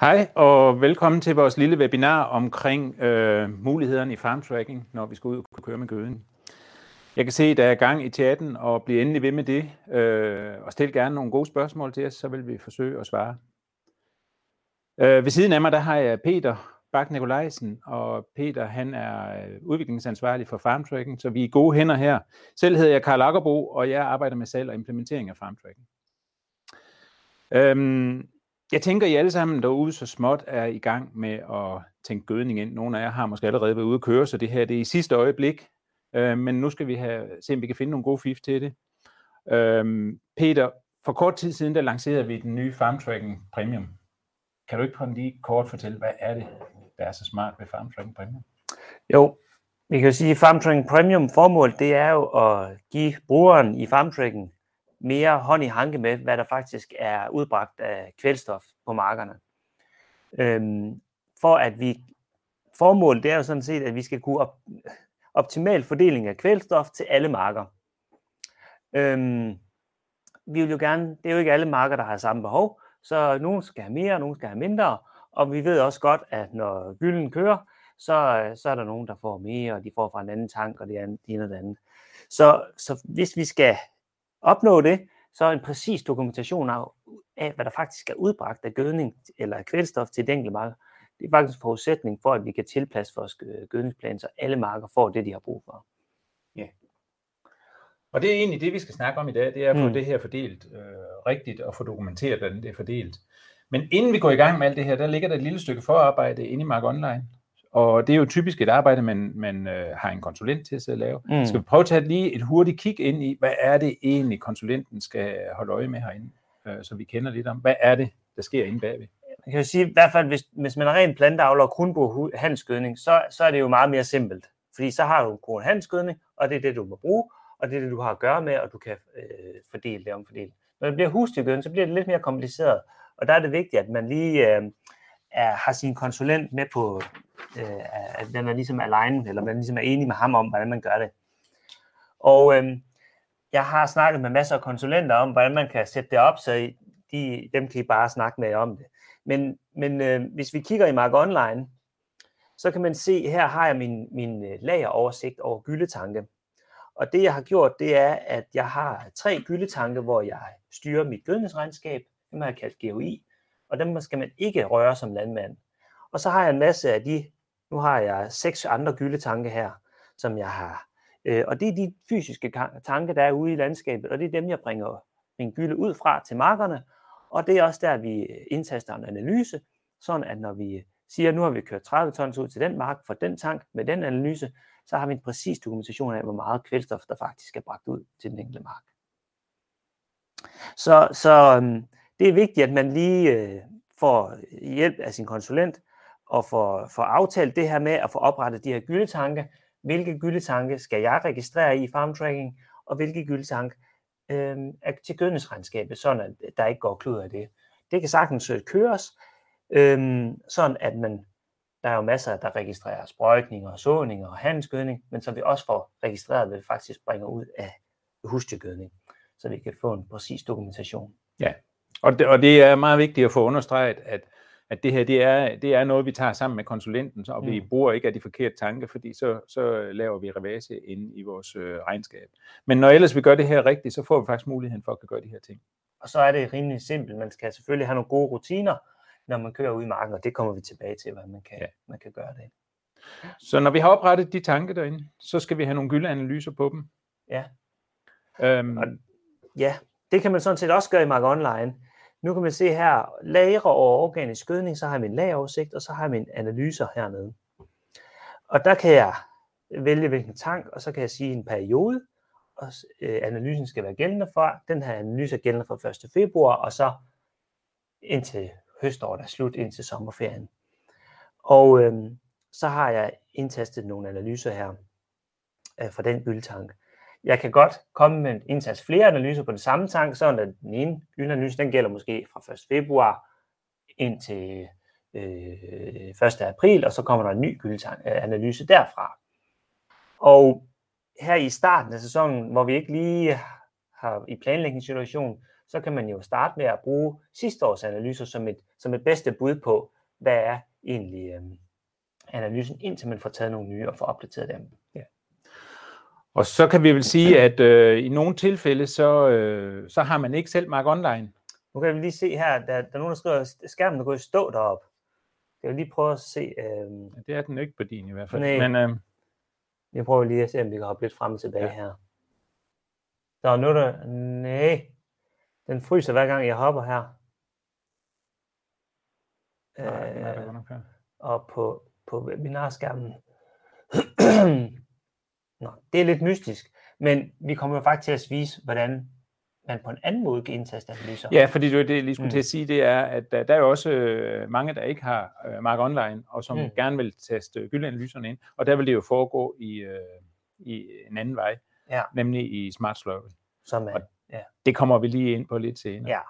Hej og velkommen til vores lille webinar omkring øh, mulighederne i farmtracking, når vi skal ud og køre med gøden. Jeg kan se, at der er gang i chatten, og bliv endelig ved med det. Øh, og stil gerne nogle gode spørgsmål til os, så vil vi forsøge at svare. Øh, ved siden af mig, der har jeg Peter Bak Nikolajsen, og Peter han er øh, udviklingsansvarlig for farmtracking, så vi er i gode hænder her. Selv hedder jeg Karl Akkerbo, og jeg arbejder med salg og implementering af farmtracking. Øhm, jeg tænker, I alle sammen derude så småt er i gang med at tænke gødning ind. Nogle af jer har måske allerede været ude at køre, så det her det er i sidste øjeblik. Øh, men nu skal vi have, se, om vi kan finde nogle gode fif til det. Øh, Peter, for kort tid siden, der lancerede vi den nye FarmTracking Premium. Kan du ikke prøve lige kort fortælle, hvad er det, der er så smart ved FarmTracking Premium? Jo, vi kan jo sige, at FarmTracking Premium formål, det er jo at give brugeren i FarmTracking mere hånd i hanke med, hvad der faktisk er udbragt af kvælstof på markerne. Øhm, for at vi formålet det er jo sådan set, at vi skal kunne op, optimal fordeling af kvælstof til alle marker. Øhm, vi vil jo gerne, det er jo ikke alle marker, der har samme behov, så nogen skal have mere, og nogen skal have mindre, og vi ved også godt, at når gylden kører, så, så er der nogen, der får mere, og de får fra en anden tank, og det ene og det andet. Så, så hvis vi skal opnå det, så en præcis dokumentation af, af, hvad der faktisk er udbragt af gødning eller kvælstof til et enkelt marker, det er faktisk en forudsætning for, at vi kan tilpasse vores gødningsplan, så alle marker får det, de har brug for. Ja. Og det er egentlig det, vi skal snakke om i dag, det er at få mm. det her fordelt øh, rigtigt og få dokumenteret, hvordan det er fordelt. Men inden vi går i gang med alt det her, der ligger der et lille stykke forarbejde inde i Mark Online. Og det er jo typisk et arbejde, man, man øh, har en konsulent til at lave. Mm. Skal vi prøve at tage lige et hurtigt kig ind i, hvad er det egentlig, konsulenten skal holde øje med herinde, øh, så vi kender lidt om, hvad er det, der sker inde bagved? Jeg kan jo sige, i hvert fald, hvis, hvis man er ren planteavler og kun bruger handelsgødning, så, så er det jo meget mere simpelt. Fordi så har du en handelsgødning, og det er det, du må bruge, og det er det, du har at gøre med, og du kan øh, fordele det omfordele. Når det bliver husdyrgødning, så bliver det lidt mere kompliceret, og der er det vigtigt, at man lige øh, er, har sin konsulent med på, øh, at den er ligesom aligned, eller man ligesom er enig med ham om, hvordan man gør det. Og øh, jeg har snakket med masser af konsulenter om, hvordan man kan sætte det op, så de, dem kan I bare snakke med om det. Men, men øh, hvis vi kigger i Mark Online, så kan man se, her har jeg min, min øh, lageroversigt over gyldetanke. Og det jeg har gjort, det er, at jeg har tre gyldetanke, hvor jeg styrer mit gødningsregnskab. Dem har jeg kaldt GOI, og dem skal man ikke røre som landmand. Og så har jeg en masse af de, nu har jeg seks andre gyldetanke her, som jeg har. Øh, og det er de fysiske tanke, der er ude i landskabet, og det er dem, jeg bringer min gylde ud fra til markerne, og det er også der, vi indtaster en analyse, sådan at når vi siger, at nu har vi kørt 30 tons ud til den mark for den tank med den analyse, så har vi en præcis dokumentation af, hvor meget kvælstof der faktisk er bragt ud til den enkelte mark. Så, så øhm, det er vigtigt, at man lige øh, får hjælp af sin konsulent og får, får aftalt det her med at få oprettet de her gyldetanke. Hvilke gyldetanke skal jeg registrere i farm tracking, og hvilke gyldetanke øh, til gødningsregnskabet, sådan at der ikke går klud af det. Det kan sagtens øh, køres, øh, sådan at man, der er jo masser, der registrerer sprøjtninger og såninger og handelsgødning, men så vi også får registreret, hvad vi faktisk bringer ud af husdyrgødning, så vi kan få en præcis dokumentation. Ja, og det, og det er meget vigtigt at få understreget, at at det her det er, det er noget, vi tager sammen med konsulenten, og vi mm. bruger ikke af de forkerte tanker, fordi så, så laver vi revase ind i vores øh, regnskab. Men når ellers vi gør det her rigtigt, så får vi faktisk muligheden for at kunne gøre de her ting. Og så er det rimelig simpelt. Man skal selvfølgelig have nogle gode rutiner, når man kører ud i marken, og det kommer vi tilbage til, hvordan man kan, ja. man kan gøre det. Så når vi har oprettet de tanker derinde, så skal vi have nogle gyldeanalyser på dem. Ja. Øhm, og, ja, det kan man sådan set også gøre i Mark Online. Nu kan man se her, lagre over organisk gødning, så har jeg min lageroversigt, og så har jeg mine analyser hernede. Og der kan jeg vælge hvilken tank, og så kan jeg sige en periode, og øh, analysen skal være gældende for. Den her analyse er gældende fra 1. februar, og så indtil høståret er slut, indtil sommerferien. Og øh, så har jeg indtastet nogle analyser her øh, fra den gyldtank. Jeg kan godt komme med indsats flere analyser på den samme tank, så at den ene gyldeanalyse, den gælder måske fra 1. februar indtil øh, 1. april, og så kommer der en ny øh, analyse derfra. Og her i starten af sæsonen, hvor vi ikke lige har i planlægningssituation, så kan man jo starte med at bruge sidste års analyser som et, som et bedste bud på, hvad er egentlig øh, analysen, indtil man får taget nogle nye og får opdateret dem. Ja. Og så kan vi vel sige, at øh, i nogle tilfælde, så, øh, så har man ikke selv Mark Online. Nu kan vi lige se her, der, der er nogen, der skriver, at skærmen er gået i stå deroppe. Jeg vil lige prøve at se. Øh... Det er den ikke på din i hvert fald. Nej. Men, øh, jeg prøver lige at se, om vi kan hoppe lidt frem og tilbage ja. her. Så nu er der... Nej. Den fryser hver gang, jeg hopper her. nej, der nok her. og på, på webinarskærmen. Nå, det er lidt mystisk, men vi kommer jo faktisk til at vise, hvordan man på en anden måde kan indtaste analyser. Ja, fordi det, det jeg lige skulle Mm. til at sige, det er, at der, der er jo også øh, mange, der ikke har øh, Mark Online, og som Mm. mm. gerne vil teste gyldanalyserne ind, og der vil det jo foregå i, øh, i en anden vej, Ja. nemlig i Smart Slurry. Som er, Og- Det kommer vi lige ind på lidt senere. ja.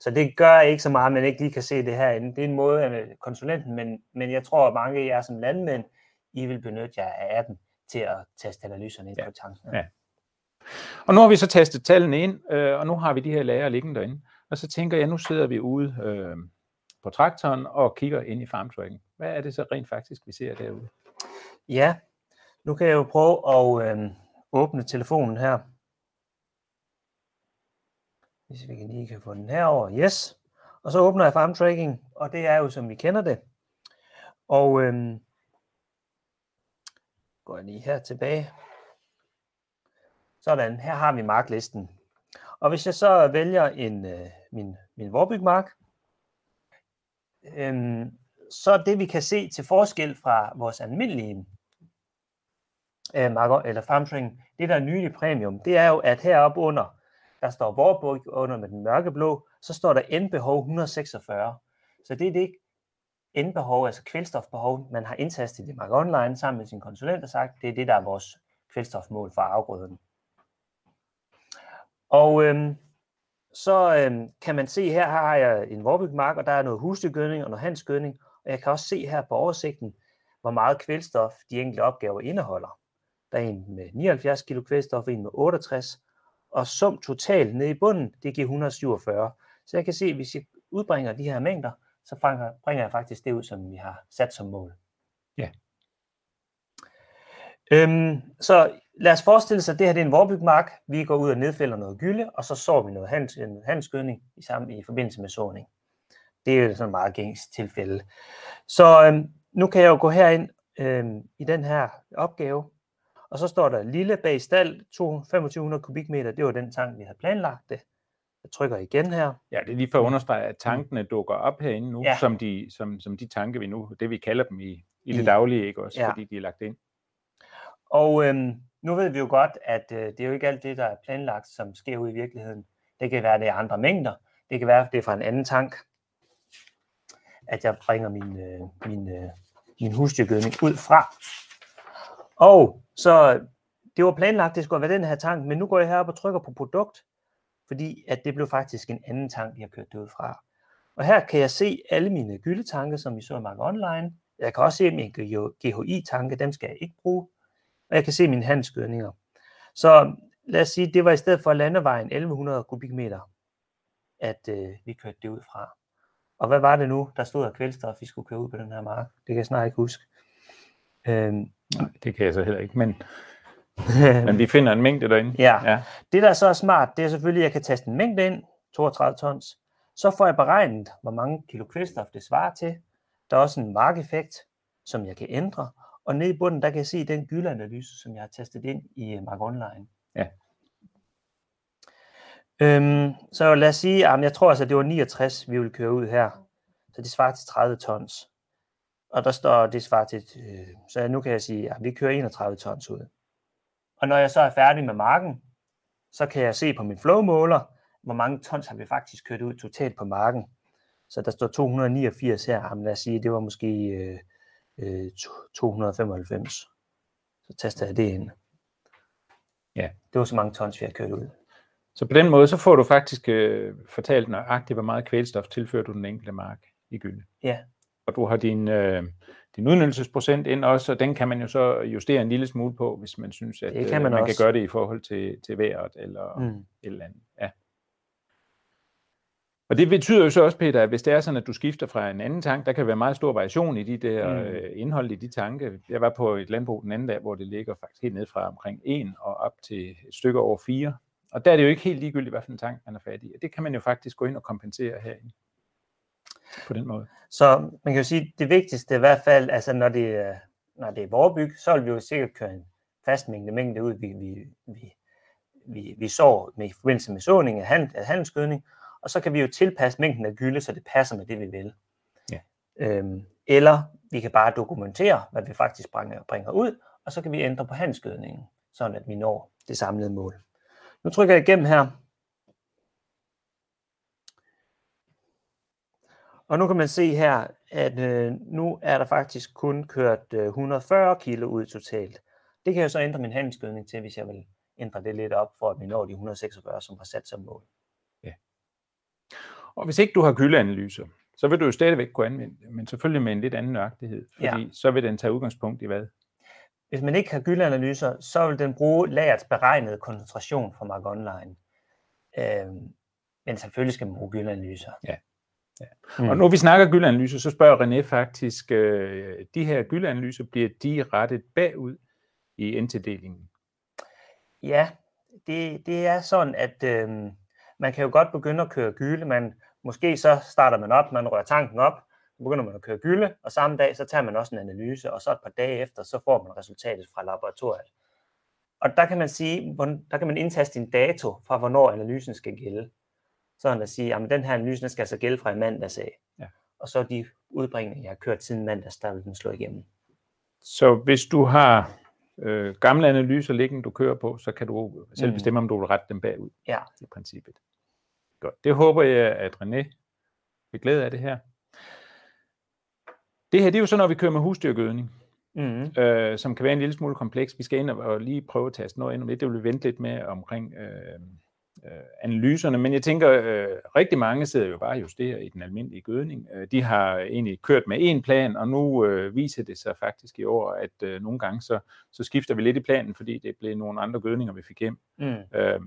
Så det gør ikke så meget, at man ikke lige kan se det herinde. Det er en måde af konsulenten, men, men jeg tror, at mange af jer som landmænd, I vil benytte jer af appen til at teste analyserne ind Ja. på tanken. Ja. Og nu har vi så tastet tallene ind, øh, og nu har vi de her lager liggende derinde. Og så tænker jeg, nu sidder vi ude øh, på traktoren og kigger ind i farmtracking. Hvad er det så rent faktisk, vi ser derude? Ja, nu kan jeg jo prøve at øh, åbne telefonen her. Hvis vi kan lige kan få den herover. Yes. Og så åbner jeg farm tracking, og det er jo som vi kender det. Og øh, går jeg lige her tilbage. Sådan, her har vi marklisten. Og hvis jeg så vælger en, øh, min, min Vorbygmark, øh, så det vi kan se til forskel fra vores almindelige øh, marker, eller farmstring, det der er nye i premium, det er jo, at heroppe under, der står Vorburg under med den mørkeblå, så står der endbehov 146. Så det er det indbehov, altså kvælstofbehov, man har indtastet i Mark Online sammen med sin konsulent og sagt, det er det, der er vores kvælstofmål for afgrøden. Og øhm, så øhm, kan man se, her har jeg en Vorbygmark, og der er noget husdyrgødning og noget handsgødning, og jeg kan også se her på oversigten, hvor meget kvælstof de enkelte opgaver indeholder. Der er en med 79 kg kvælstof, en med 68, og sum totalt nede i bunden, det giver 147. Så jeg kan se, at hvis jeg udbringer de her mængder, så bringer, jeg faktisk det ud, som vi har sat som mål. Ja. Øhm, så lad os forestille sig, at det her det er en vorbygmark. Vi går ud og nedfælder noget gylde, og så sår vi noget hands, en handskydning i, sammen, i forbindelse med såning. Det er jo sådan et meget gængs tilfælde. Så øhm, nu kan jeg jo gå herind øhm, i den her opgave, og så står der lille bag stald, 2500 kubikmeter, det var den tank, vi havde planlagt det. Jeg trykker igen her. Ja, det er lige for at understrege, at tankene dukker op herinde nu, Ja. som, de, som, som de tanke, vi nu, det vi kalder dem i, i det daglige, ikke også, Ja. fordi de er lagt ind. Og øhm, nu ved vi jo godt, at øh, det er jo ikke alt det, der er planlagt, som sker ude i virkeligheden. Det kan være, at det er andre mængder. Det kan være, at det er fra en anden tank, at jeg bringer min, øh, min, øh, min husdyrgødning ud fra. Og så det var planlagt, det skulle være den her tank, men nu går jeg herop og trykker på produkt, fordi at det blev faktisk en anden tank, jeg kørte det ud fra. Og her kan jeg se alle mine gyldetanke, som vi så i Mark Online. Jeg kan også se min GHI-tanke, dem skal jeg ikke bruge. Og jeg kan se mine handskydninger. Så lad os sige, det var i stedet for landevejen 1100 kubikmeter, at øh, vi kørte det ud fra. Og hvad var det nu, der stod af kvælstof, vi skulle køre ud på den her mark? Det kan jeg snart ikke huske. Øhm, Nej, det kan jeg så heller ikke, men, men vi finder en mængde derinde. Ja. ja. Det, der så er smart, det er selvfølgelig, at jeg kan taste en mængde ind, 32 tons. Så får jeg beregnet, hvor mange kilo kvælstof det svarer til. Der er også en markeffekt, som jeg kan ændre. Og nede i bunden, der kan jeg se den gyldeanalyse, som jeg har tastet ind i øh, Mark Online. Ja. Øhm, så lad os sige, at jeg tror altså, at det var 69, vi vil køre ud her. Så det svarer til 30 tons. Og der står, det svarer til, øh, så nu kan jeg sige, at vi kører 31 tons ud. Og når jeg så er færdig med marken, så kan jeg se på min flowmåler, hvor mange tons har vi faktisk kørt ud totalt på marken. Så der står 289 her, Jamen, lad os sige, det var måske øh, øh, to- 295. Så taster jeg det ind. Ja. Det var så mange tons, vi har kørt ud. Så på den måde, så får du faktisk øh, fortalt nøjagtigt, hvor meget kvælstof tilfører du den enkelte mark i gylde. Ja. Og du har din, øh, din udnyttelsesprocent ind også, og den kan man jo så justere en lille smule på, hvis man synes, at Det kan man man også. kan gøre det i forhold til, til vejret eller mm. Et eller andet. Ja. Og det betyder jo så også, Peter, at hvis det er sådan, at du skifter fra en anden tank, der kan være meget stor variation i de der Mm. mm. indhold i de tanke. Jeg var på et landbrug den anden dag, hvor det ligger faktisk helt ned fra omkring 1 og op til et stykke over 4. Og der er det jo ikke helt ligegyldigt, hvad for en tank man er fat i. Og det kan man jo faktisk gå ind og kompensere herinde på den måde. Så man kan jo sige, at det vigtigste i hvert fald, altså når det, er- når det er vorebyg, så vil vi jo sikkert køre en fast mængde mængde ud, vi, vi, vi, vi, vi sår med i forbindelse med såning af, hand, af handelsgødning, og så kan vi jo tilpasse mængden af gylde, så det passer med det, vi vil. Ja. Øhm, eller vi kan bare dokumentere, hvad vi faktisk bringer, bringer ud, og så kan vi ændre på handelsgødningen, sådan at vi når det samlede mål. Nu trykker jeg igennem her. Og nu kan man se her, at øh, nu er der faktisk kun kørt øh, 140 kilo ud totalt. Det kan jeg så ændre min handelsgødning til, hvis jeg vil ændre det lidt op, for at vi når de 146, som var sat som mål. Og hvis ikke du har gyldeanalyser, så vil du jo stadigvæk kunne anvende det, men selvfølgelig med en lidt anden nøjagtighed, fordi Ja. ja. så vil den tage udgangspunkt i hvad? Hvis man ikke har gyldeanalyser, så vil den bruge lagerets beregnede koncentration fra Mark Online. Øhm, men selvfølgelig skal man bruge gyldeanalyser. Ja. Ja. Mm. Og når vi snakker gyldeanalyser, så spørger René faktisk, øh, de her gyldeanalyser, bliver de rettet bagud i NT-delingen? Ja, det, det er sådan, at øhm, man kan jo godt begynde at køre gylde. Man, måske så starter man op, man rører tanken op, så begynder man at køre gylde, og samme dag, så tager man også en analyse, og så et par dage efter, så får man resultatet fra laboratoriet. Og der kan man sige, der kan man indtaste en dato fra, hvornår analysen skal gælde. Sådan at sige, at den her analyse den skal altså gælde fra i mandags af. Ja. Og så de udbringninger, jeg har kørt siden mandags, der vil den slå igennem. Så hvis du har øh, gamle analyser liggende, du kører på, så kan du selv Mm. bestemme, om du vil rette dem bagud Ja. i princippet. Godt. Det håber jeg, at René vil glæde af det her. Det her, det er jo så, når vi kører med husdyrgødning. Mm-hmm. øh, som kan være en lille smule kompleks. Vi skal ind og, og lige prøve at taste noget ind om det. Det vil vi vente lidt med omkring øh, øh, analyserne, men jeg tænker, øh, rigtig mange sidder jo bare og justerer i den almindelige gødning. Øh, de har egentlig kørt med én plan, og nu øh, viser det sig faktisk i år, at øh, nogle gange så, så skifter vi lidt i planen, fordi det blev nogle andre gødninger, vi fik hjem. Mm. Øh,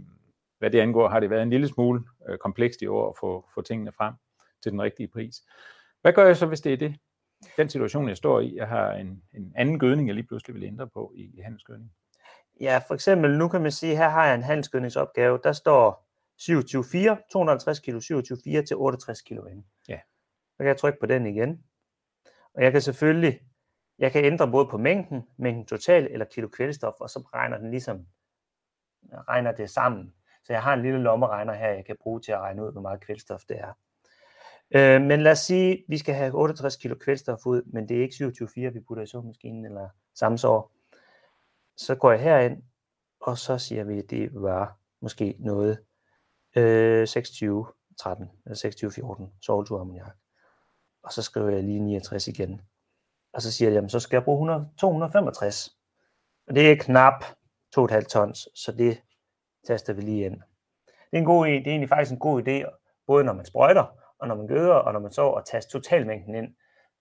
hvad det angår, har det været en lille smule øh, komplekst i år at få, få tingene frem til den rigtige pris. Hvad gør jeg så, hvis det er det? Den situation, jeg står i, jeg har en, en anden gødning, jeg lige pludselig vil ændre på i, i handelsgødning. Ja, for eksempel, nu kan man sige, her har jeg en handelsgødningsopgave, der står 27,4, 250 kg 27,4 til 68 kg. Ja. Så kan jeg trykke på den igen. Og jeg kan selvfølgelig, jeg kan ændre både på mængden, mængden total eller kilo kvælstof, og så regner den ligesom, regner det sammen. Så jeg har en lille lommeregner her, jeg kan bruge til at regne ud, hvor meget kvælstof det er. Øh, men lad os sige, vi skal have 68 kg kvælstof ud, men det er ikke 27,4, vi putter i såmaskinen eller samsår. Så går jeg herind, og så siger vi, at det var måske noget øh, 26, 13 eller 26, 14 sovlturammoniak. Og så skriver jeg lige 69 igen. Og så siger jeg, jamen så skal jeg bruge 100, 265. Og det er knap 2,5 tons, så det taster vi lige ind. Det er, en god, det er egentlig faktisk en god idé, både når man sprøjter, og når man gøder, og når man så at taste totalmængden ind.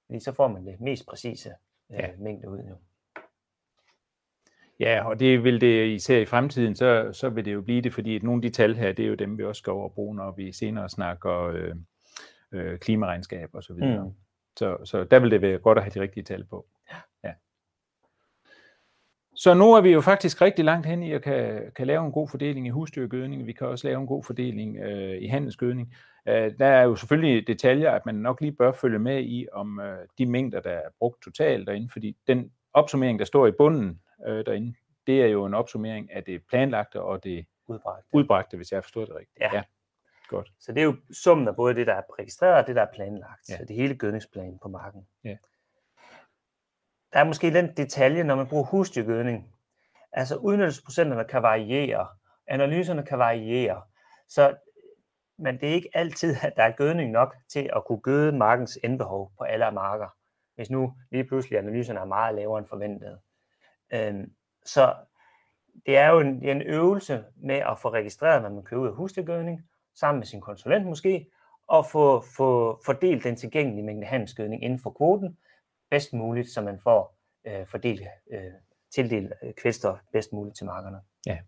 Fordi så får man det mest præcise øh, Ja. mængde ud. Jo. Ja, og det vil det især i fremtiden, så, så vil det jo blive det, fordi nogle af de tal her, det er jo dem, vi også skal over og bruge, når vi senere snakker øh, øh, klimaregnskab og så videre. Mm. Så, så der vil det være godt at have de rigtige tal på. Ja. Så nu er vi jo faktisk rigtig langt hen i at kan, kan lave en god fordeling i husdyrgødning. Vi kan også lave en god fordeling øh, i handelsgødning. Øh, der er jo selvfølgelig detaljer, at man nok lige bør følge med i, om øh, de mængder, der er brugt totalt derinde, fordi den opsummering, der står i bunden øh, derinde, det er jo en opsummering af det planlagte og det Udbragt. udbragte, hvis jeg har forstået det rigtigt. Ja. ja. Godt. Så det er jo summen af både det, der er registreret og det, der er planlagt. Ja. Så det hele gødningsplanen på marken. Ja. Der er måske den detalje, når man bruger husdyrgødning. Altså udnyttelsesprocenterne kan variere. Analyserne kan variere. Så, men det er ikke altid, at der er gødning nok til at kunne gøde markens endbehov på alle marker. Hvis nu lige pludselig analyserne er meget lavere end forventet. Øhm, så det er jo en, det er en øvelse med at få registreret, hvad man køber ud af husdyrgødning, sammen med sin konsulent måske, og få, få fordelt den tilgængelige mængde handelsgødning inden for kvoten bedst muligt, så man får øh, fordelt, øh, tildelt øh, kvælstof bedst muligt til markerne. Ja.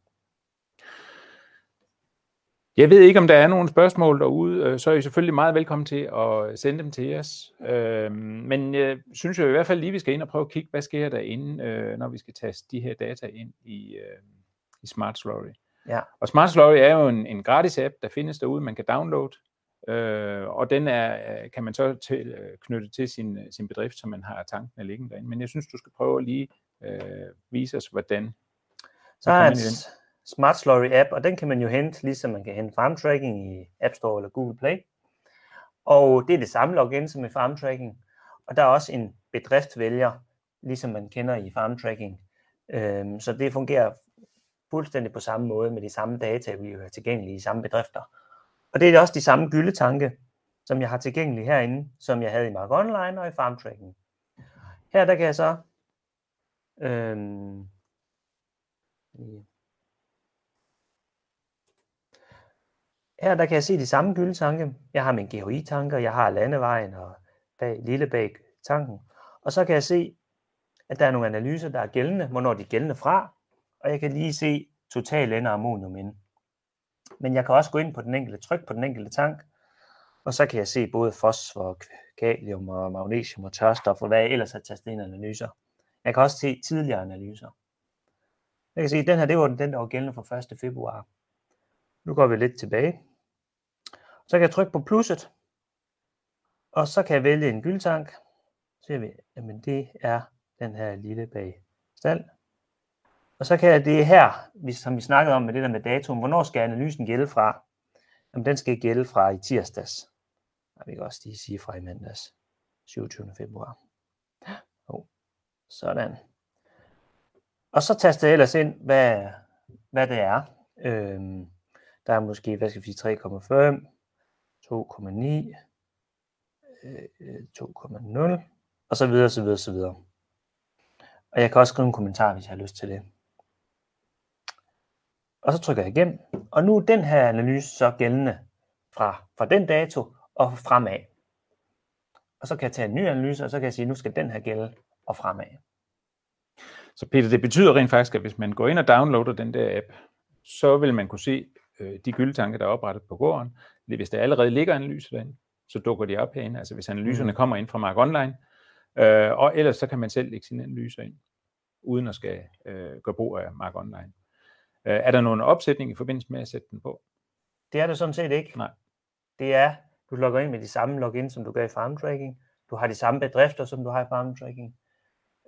Jeg ved ikke, om der er nogle spørgsmål derude, øh, så er I selvfølgelig meget velkommen til at sende dem til os. Øh, men jeg synes jo i hvert fald lige, vi skal ind og prøve at kigge, hvad sker der inde, øh, når vi skal taste de her data ind i, i Smart Slurry. Ja. Og Smart Slurry er jo en, en gratis app, der findes derude, man kan downloade. og den er, kan man så til, knytte til sin, sin bedrift, så man har tankene liggende derinde. Men jeg synes, du skal prøve at lige øh, vise os, hvordan så er en Smart Slurry app, og den kan man jo hente, ligesom man kan hente farm tracking i App Store eller Google Play. Og det er det samme login som i farm tracking. Og der er også en bedriftvælger, ligesom man kender i farm tracking. Øhm, så det fungerer fuldstændig på samme måde med de samme data, vi har tilgængelige i samme bedrifter. Og det er også de samme gyldetanke, som jeg har tilgængelige herinde, som jeg havde i Mark Online og i farm tracking. Her der kan jeg så øhm, her der kan jeg se de samme gyldetanke. Jeg har min GHI-tanker, jeg har landevejen og bag, lille bag tanken. Og så kan jeg se, at der er nogle analyser, der er gældende, hvornår de er gældende fra, og jeg kan lige se total ender ammonium ind. Men jeg kan også gå ind på den enkelte tryk på den enkelte tank, og så kan jeg se både fosfor, kalium og magnesium og tørstof, og hvad jeg ellers har tastet ind analyser. Jeg kan også se tidligere analyser. Jeg kan se, at den her, det var den, der var gældende fra 1. februar. Nu går vi lidt tilbage. Så kan jeg trykke på plusset, og så kan jeg vælge en gyldtank. Så ser vi, at det er den her lille bag stald. Og så kan jeg det her, som vi snakkede om med det der med datoen, hvornår skal analysen gælde fra? Jamen den skal gælde fra i tirsdags. Og vi kan også lige sige fra i mandags, 27. februar. Oh, sådan. Og så taster jeg ellers ind, hvad, hvad det er. Øhm, der er måske, hvad skal vi sige, 3,5, 2,9, 2,0, øh, og så videre, så videre, så videre. Og jeg kan også skrive en kommentar, hvis jeg har lyst til det. Og så trykker jeg igennem, og nu er den her analyse så gældende fra, fra den dato og fremad. Og så kan jeg tage en ny analyse, og så kan jeg sige, at nu skal den her gælde og fremad. Så Peter, det betyder rent faktisk, at hvis man går ind og downloader den der app, så vil man kunne se øh, de gyldetanke, der er oprettet på gården. Hvis der allerede ligger analyser derinde, så dukker de op herinde. Altså hvis analyserne mm. kommer ind fra Mark Online, øh, og ellers så kan man selv lægge sine analyser ind, uden at skal øh, gøre brug af Mark Online. Øh, er der nogen opsætning i forbindelse med at sætte den på? Det er det sådan set ikke. Nej. Det er, du logger ind med de samme login, som du gør i farm tracking. Du har de samme bedrifter, som du har i farm tracking.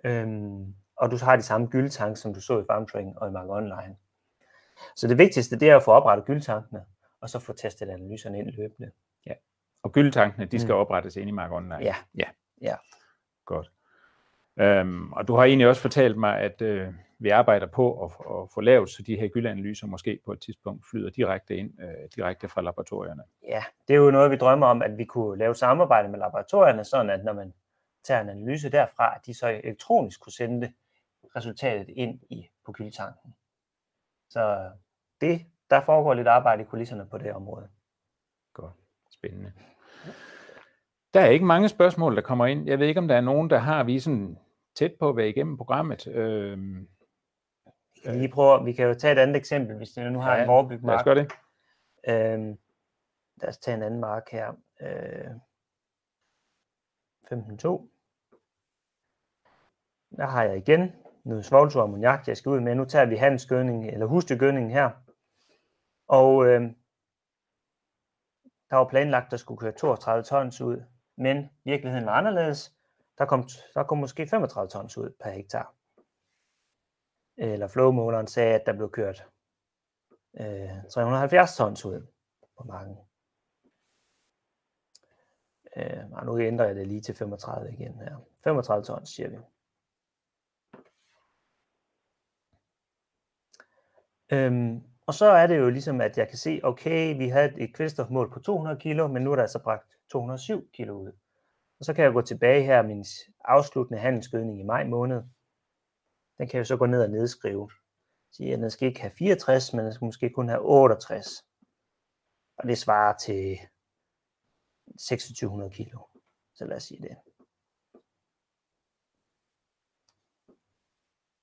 Øhm, og du har de samme gyldtank, som du så i FarmTracking og i Mark Online. Så det vigtigste, det er at få oprettet gyldtankene, og så få testet analyserne ind løbende. Ja. Og gyldtankene, de skal mm. oprettes ind i Mark Online? Ja. Ja. ja. Godt. Øhm, og du har egentlig også fortalt mig, at øh, vi arbejder på at, at få lavet, så de her gyldanalyser måske på et tidspunkt flyder direkte ind, øh, direkte fra laboratorierne. Ja, det er jo noget, vi drømmer om, at vi kunne lave samarbejde med laboratorierne, sådan at når man tager en analyse derfra, at de så elektronisk kunne sende det resultatet ind i på køltanken. Så det, der foregår lidt arbejde i kulisserne på det område. Godt. Spændende. Der er ikke mange spørgsmål, der kommer ind. Jeg ved ikke, om der er nogen, der har vi sådan tæt på at være igennem programmet. Øhm, vi kan lige prøve, vi kan jo tage et andet eksempel, hvis du nu har ja, en vorbyg mark. Lad os gøre det. Øhm, lad os tage en anden mark her. Øh, 15.2. Der har jeg igen noget svovlsur ammoniak, jeg skal ud med. Nu tager vi handelsgødning, eller husdyrgødningen her. Og øh, der var planlagt, at der skulle køre 32 tons ud, men virkeligheden var anderledes. Der kom, der kom måske 35 tons ud per hektar. Eller flowmåleren sagde, at der blev kørt øh, 370 tons ud på marken. Øh, nu ændrer jeg det lige til 35 igen her. 35 tons, siger vi. Øhm, og så er det jo ligesom, at jeg kan se, okay, vi havde et kvælstofmål på 200 kg, men nu er der altså bragt 207 kg ud. Og så kan jeg gå tilbage her, min afsluttende handelsgødning i maj måned. Den kan jeg så gå ned og nedskrive. Sige, at den skal ikke have 64, men den skal måske kun have 68. Og det svarer til 2600 kilo. Så lad os sige det.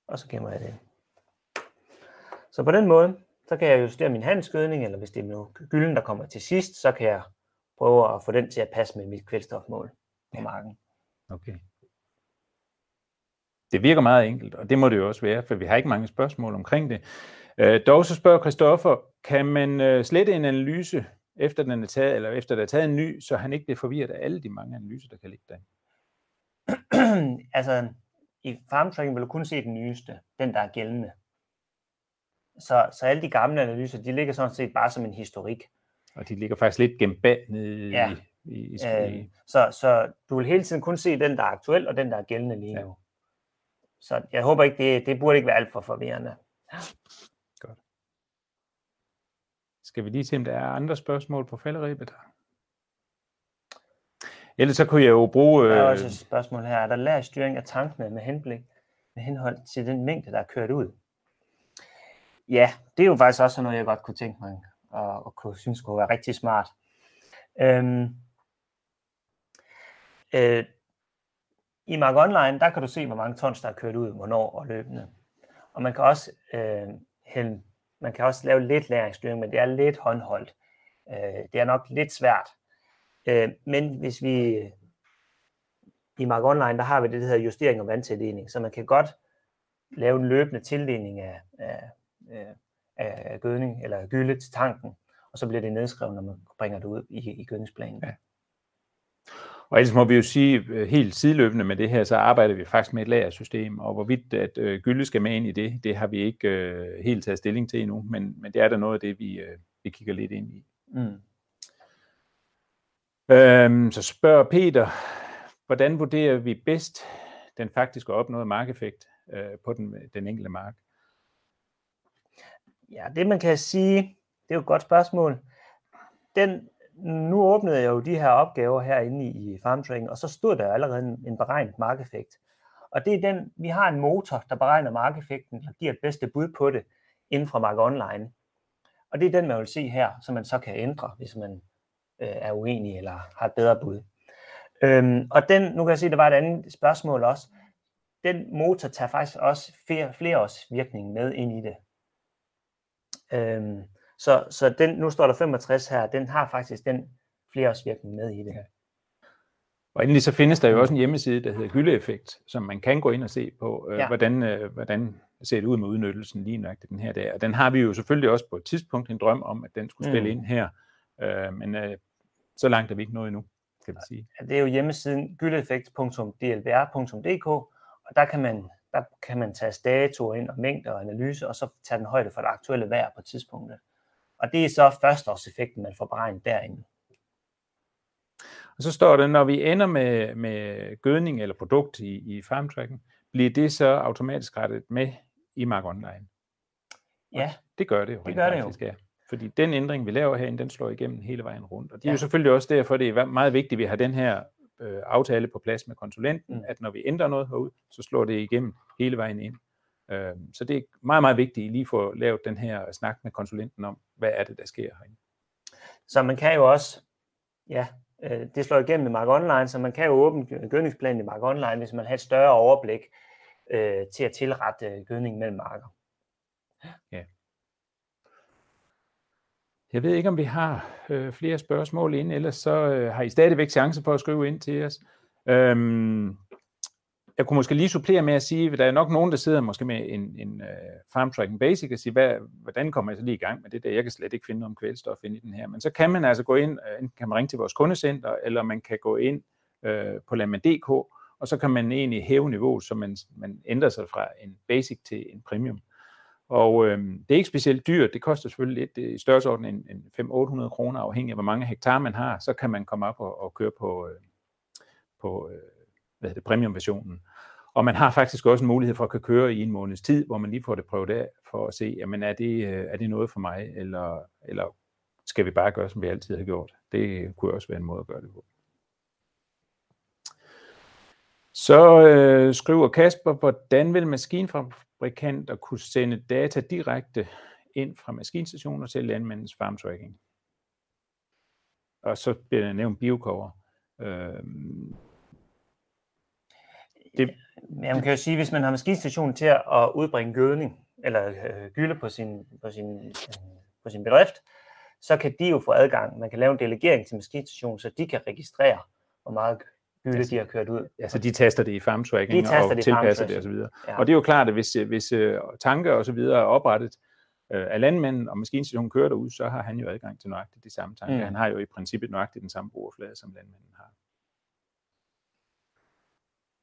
Og så gemmer jeg det. Så på den måde, så kan jeg justere min handelsgødning, eller hvis det er noget gylden, der kommer til sidst, så kan jeg prøve at få den til at passe med mit kvælstofmål på marken. Okay. Det virker meget enkelt, og det må det jo også være, for vi har ikke mange spørgsmål omkring det. Øh, dog så spørger Christoffer, kan man øh, slette en analyse, efter den er taget, eller efter der er taget en ny, så han ikke bliver forvirret af alle de mange analyser, der kan ligge der? altså, i farmtracking vil du kun se den nyeste, den der er gældende. Så, så alle de gamle analyser, de ligger sådan set bare som en historik. Og de ligger faktisk lidt gemt bag nede Ja. i, i, i, Øh, i så, så du vil hele tiden kun se den, der er aktuel, og den, der er gældende lige Ja. nu. Så jeg håber ikke, det, det burde ikke være alt for forvirrende. Skal vi lige se, om der er andre spørgsmål på falderæbet? Ellers så kunne jeg jo bruge... Der er Øh, også et spørgsmål her. Er der lærstyring af tankene med henblik med henhold til den mængde, der er kørt ud? Ja, det er jo faktisk også noget, jeg godt kunne tænke mig og, og kunne synes kunne være rigtig smart. Øhm, øh, I Mark Online, der kan du se, hvor mange tons, der er kørt ud, hvornår og løbende. Og man kan også, øh, hælde, man kan også lave lidt læringsstyring, men det er lidt håndholdt. Øh, det er nok lidt svært. Øh, men hvis vi i Mark Online, der har vi det, der hedder justering og vandtildeling, så man kan godt lave en løbende tildeling af, af, af, af gødning eller gylde til tanken, og så bliver det nedskrevet, når man bringer det ud i, i gødningsplanen. Ja. Og ellers må vi jo sige, øh, helt sideløbende med det her, så arbejder vi faktisk med et lagersystem, og hvorvidt at øh, gylde skal med ind i det, det har vi ikke øh, helt taget stilling til endnu, men, men det er da noget af det, vi, øh, vi kigger lidt ind i. Mm. Øhm, så spørger Peter, hvordan vurderer vi bedst den faktiske opnåede markeffekt øh, på den, den enkelte mark? Ja, det man kan sige, det er jo et godt spørgsmål. Den, nu åbnede jeg jo de her opgaver herinde i, i FarmTracking, og så stod der allerede en, en beregnet markeffekt. Og det er den, vi har en motor, der beregner markeffekten og giver et bedste bud på det inden fra Mark Online. Og det er den, man vil se her, som man så kan ændre, hvis man øh, er uenig eller har et bedre bud. Øhm, og den, nu kan jeg se, der var et andet spørgsmål også. Den motor tager faktisk også flere, flere års virkning med ind i det. Øhm, så, så den, nu står der 65 her, den har faktisk den flereårsvirkning med i det. Ja. Og endelig så findes der jo også en hjemmeside, der hedder Gyldeeffekt, som man kan gå ind og se på, øh, Ja. hvordan, øh, hvordan ser det ud med udnyttelsen lige nøjagtigt den her dag. Og den har vi jo selvfølgelig også på et tidspunkt en drøm om, at den skulle spille Mm. ind her. Øh, men øh, så langt er vi ikke nået endnu, kan vi sige. Det er jo hjemmesiden gyldeeffekt.dlbr.dk, og der kan man der kan man tage datoer ind og mængder og analyse, og så tage den højde for det aktuelle vejr på tidspunktet. Og det er så førsteårseffekten, man får beregnet derinde. Og så står der, når vi ender med, med gødning eller produkt i, i farmtracken, bliver det så automatisk rettet med i Mark Online. Ja, Det gør det jo. Det gør det jo. faktisk, Ja. Fordi den ændring, vi laver herinde, den slår igennem hele vejen rundt. Og det er Ja. jo selvfølgelig også derfor, det er meget vigtigt, at vi har den her øh, aftale på plads med konsulenten, Mm. at når vi ændrer noget herud, så slår det igennem hele vejen ind. Øh, så det er meget, meget vigtigt, at lige får lavet den her snak med konsulenten om, hvad er det, der sker herinde. så man kan jo også, ja, øh, det slår igennem i Mark Online, så man kan jo åbne gødningsplanen i Mark Online, hvis man har et større overblik øh, til at tilrette øh, gødning mellem marker. Jeg ved ikke, om vi har øh, flere spørgsmål ind, ellers så øh, har I stadigvæk chance for at skrive ind til os. Øhm, jeg kunne måske lige supplere med at sige, at der er nok nogen, der sidder måske med en, en uh, Farm Tracking Basic og siger, hvad, hvordan kommer jeg så lige i gang med det der? Jeg kan slet ikke finde noget om kvælstof ind i den her. Men så kan man altså gå ind, øh, enten kan man ringe til vores kundecenter, eller man kan gå ind øh, på Landmand.dk, og så kan man egentlig hæve niveauet, så man, man ændrer sig fra en Basic til en Premium. Og øh, det er ikke specielt dyrt, det koster selvfølgelig lidt, øh, i størrelsesorden en, en 500-800 kroner, afhængig af hvor mange hektar man har, så kan man komme op og, og køre på, øh, på øh, hvad hedder det, premium-versionen. Og man har faktisk også en mulighed for at kunne køre i en måneds tid, hvor man lige får det prøvet af, for at se, jamen er det, øh, er det noget for mig, eller, eller skal vi bare gøre, som vi altid har gjort. Det kunne også være en måde at gøre det på. Så øh, skriver Kasper, hvordan vil maskinfabrikanter kunne sende data direkte ind fra maskinstationer til landmændens farm tracking? Og så bliver der nævnt biocover. Øh, det... Ja, man kan jo sige, hvis man har maskinstationen til at udbringe gødning, eller øh, gylde på sin, på, sin, øh, på sin bedrift, så kan de jo få adgang. Man kan lave en delegering til maskinstationen, så de kan registrere, hvor meget gylde de har kørt ud. Altså de taster det i farm tracking De og det tilpasser det osv. Ja. Og det er jo klart, at hvis, hvis uh, tanke og så videre er oprettet uh, af landmænden, og maskinstationen kører derud, så har han jo adgang til nøjagtigt de samme tanker. Mm. Han har jo i princippet nøjagtigt den samme brugerflade, som landmænden har.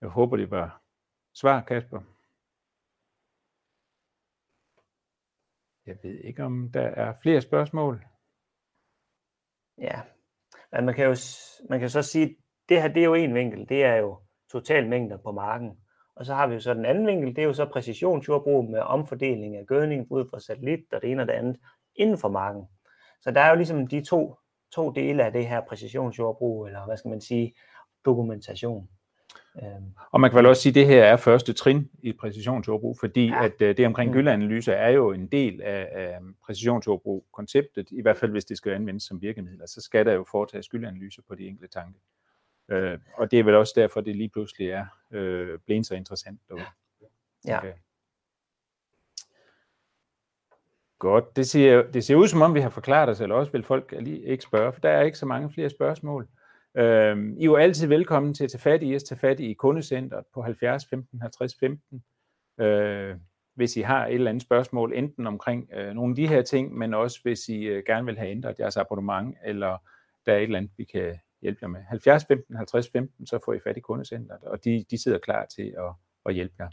Jeg håber, det var svar, Kasper. Jeg ved ikke, om der er flere spørgsmål. Ja, men man kan jo man kan så sige, det her det er jo en vinkel, det er jo total mængder på marken. Og så har vi jo så den anden vinkel, det er jo så præcisionsjordbrug med omfordeling af gødning ud fra satellit og det ene og det andet inden for marken. Så der er jo ligesom de to, to dele af det her præcisionsjordbrug, eller hvad skal man sige, dokumentation. Øhm, Og man kan vel også sige, at det her er første trin i præcisionsjordbrug, fordi Ja. at øh, det omkring Mm. gyldeanalyse er jo en del af, af præcisionsjordbrug-konceptet, i hvert fald hvis det skal anvendes som virkemiddel, så skal der jo foretages gyldeanalyse på de enkelte tanke. Øh, og det er vel også derfor, det lige pludselig er øh, blevet så interessant. Derude. ja. Okay. Godt. Det ser, det ser ud som om, vi har forklaret os, eller også vil folk lige ikke spørge, for der er ikke så mange flere spørgsmål. Øhm, I er jo altid velkommen til at tage fat i os, tage fat i kundecenteret på 70 15 50 15, øh, hvis I har et eller andet spørgsmål, enten omkring øh, nogle af de her ting, men også hvis I øh, gerne vil have ændret jeres abonnement, eller der er et eller andet, vi kan hjælpe jer med. 70 15 50 15, så får I fat i kundecenteret, og de, de sidder klar til at, at hjælpe jer.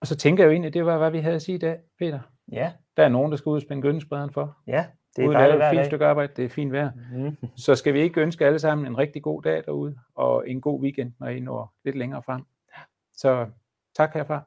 Og så tænker jeg jo egentlig, det var, hvad vi havde at sige i dag, Peter. ja, Der er nogen, der skal ud og spænde gødningssprederen for. ja, det er dejligt et fint stykke arbejde, det er fint vejr. Mm. Så skal vi ikke ønske alle sammen en rigtig god dag derude, og en god weekend, når I når lidt længere frem. Så tak herfra.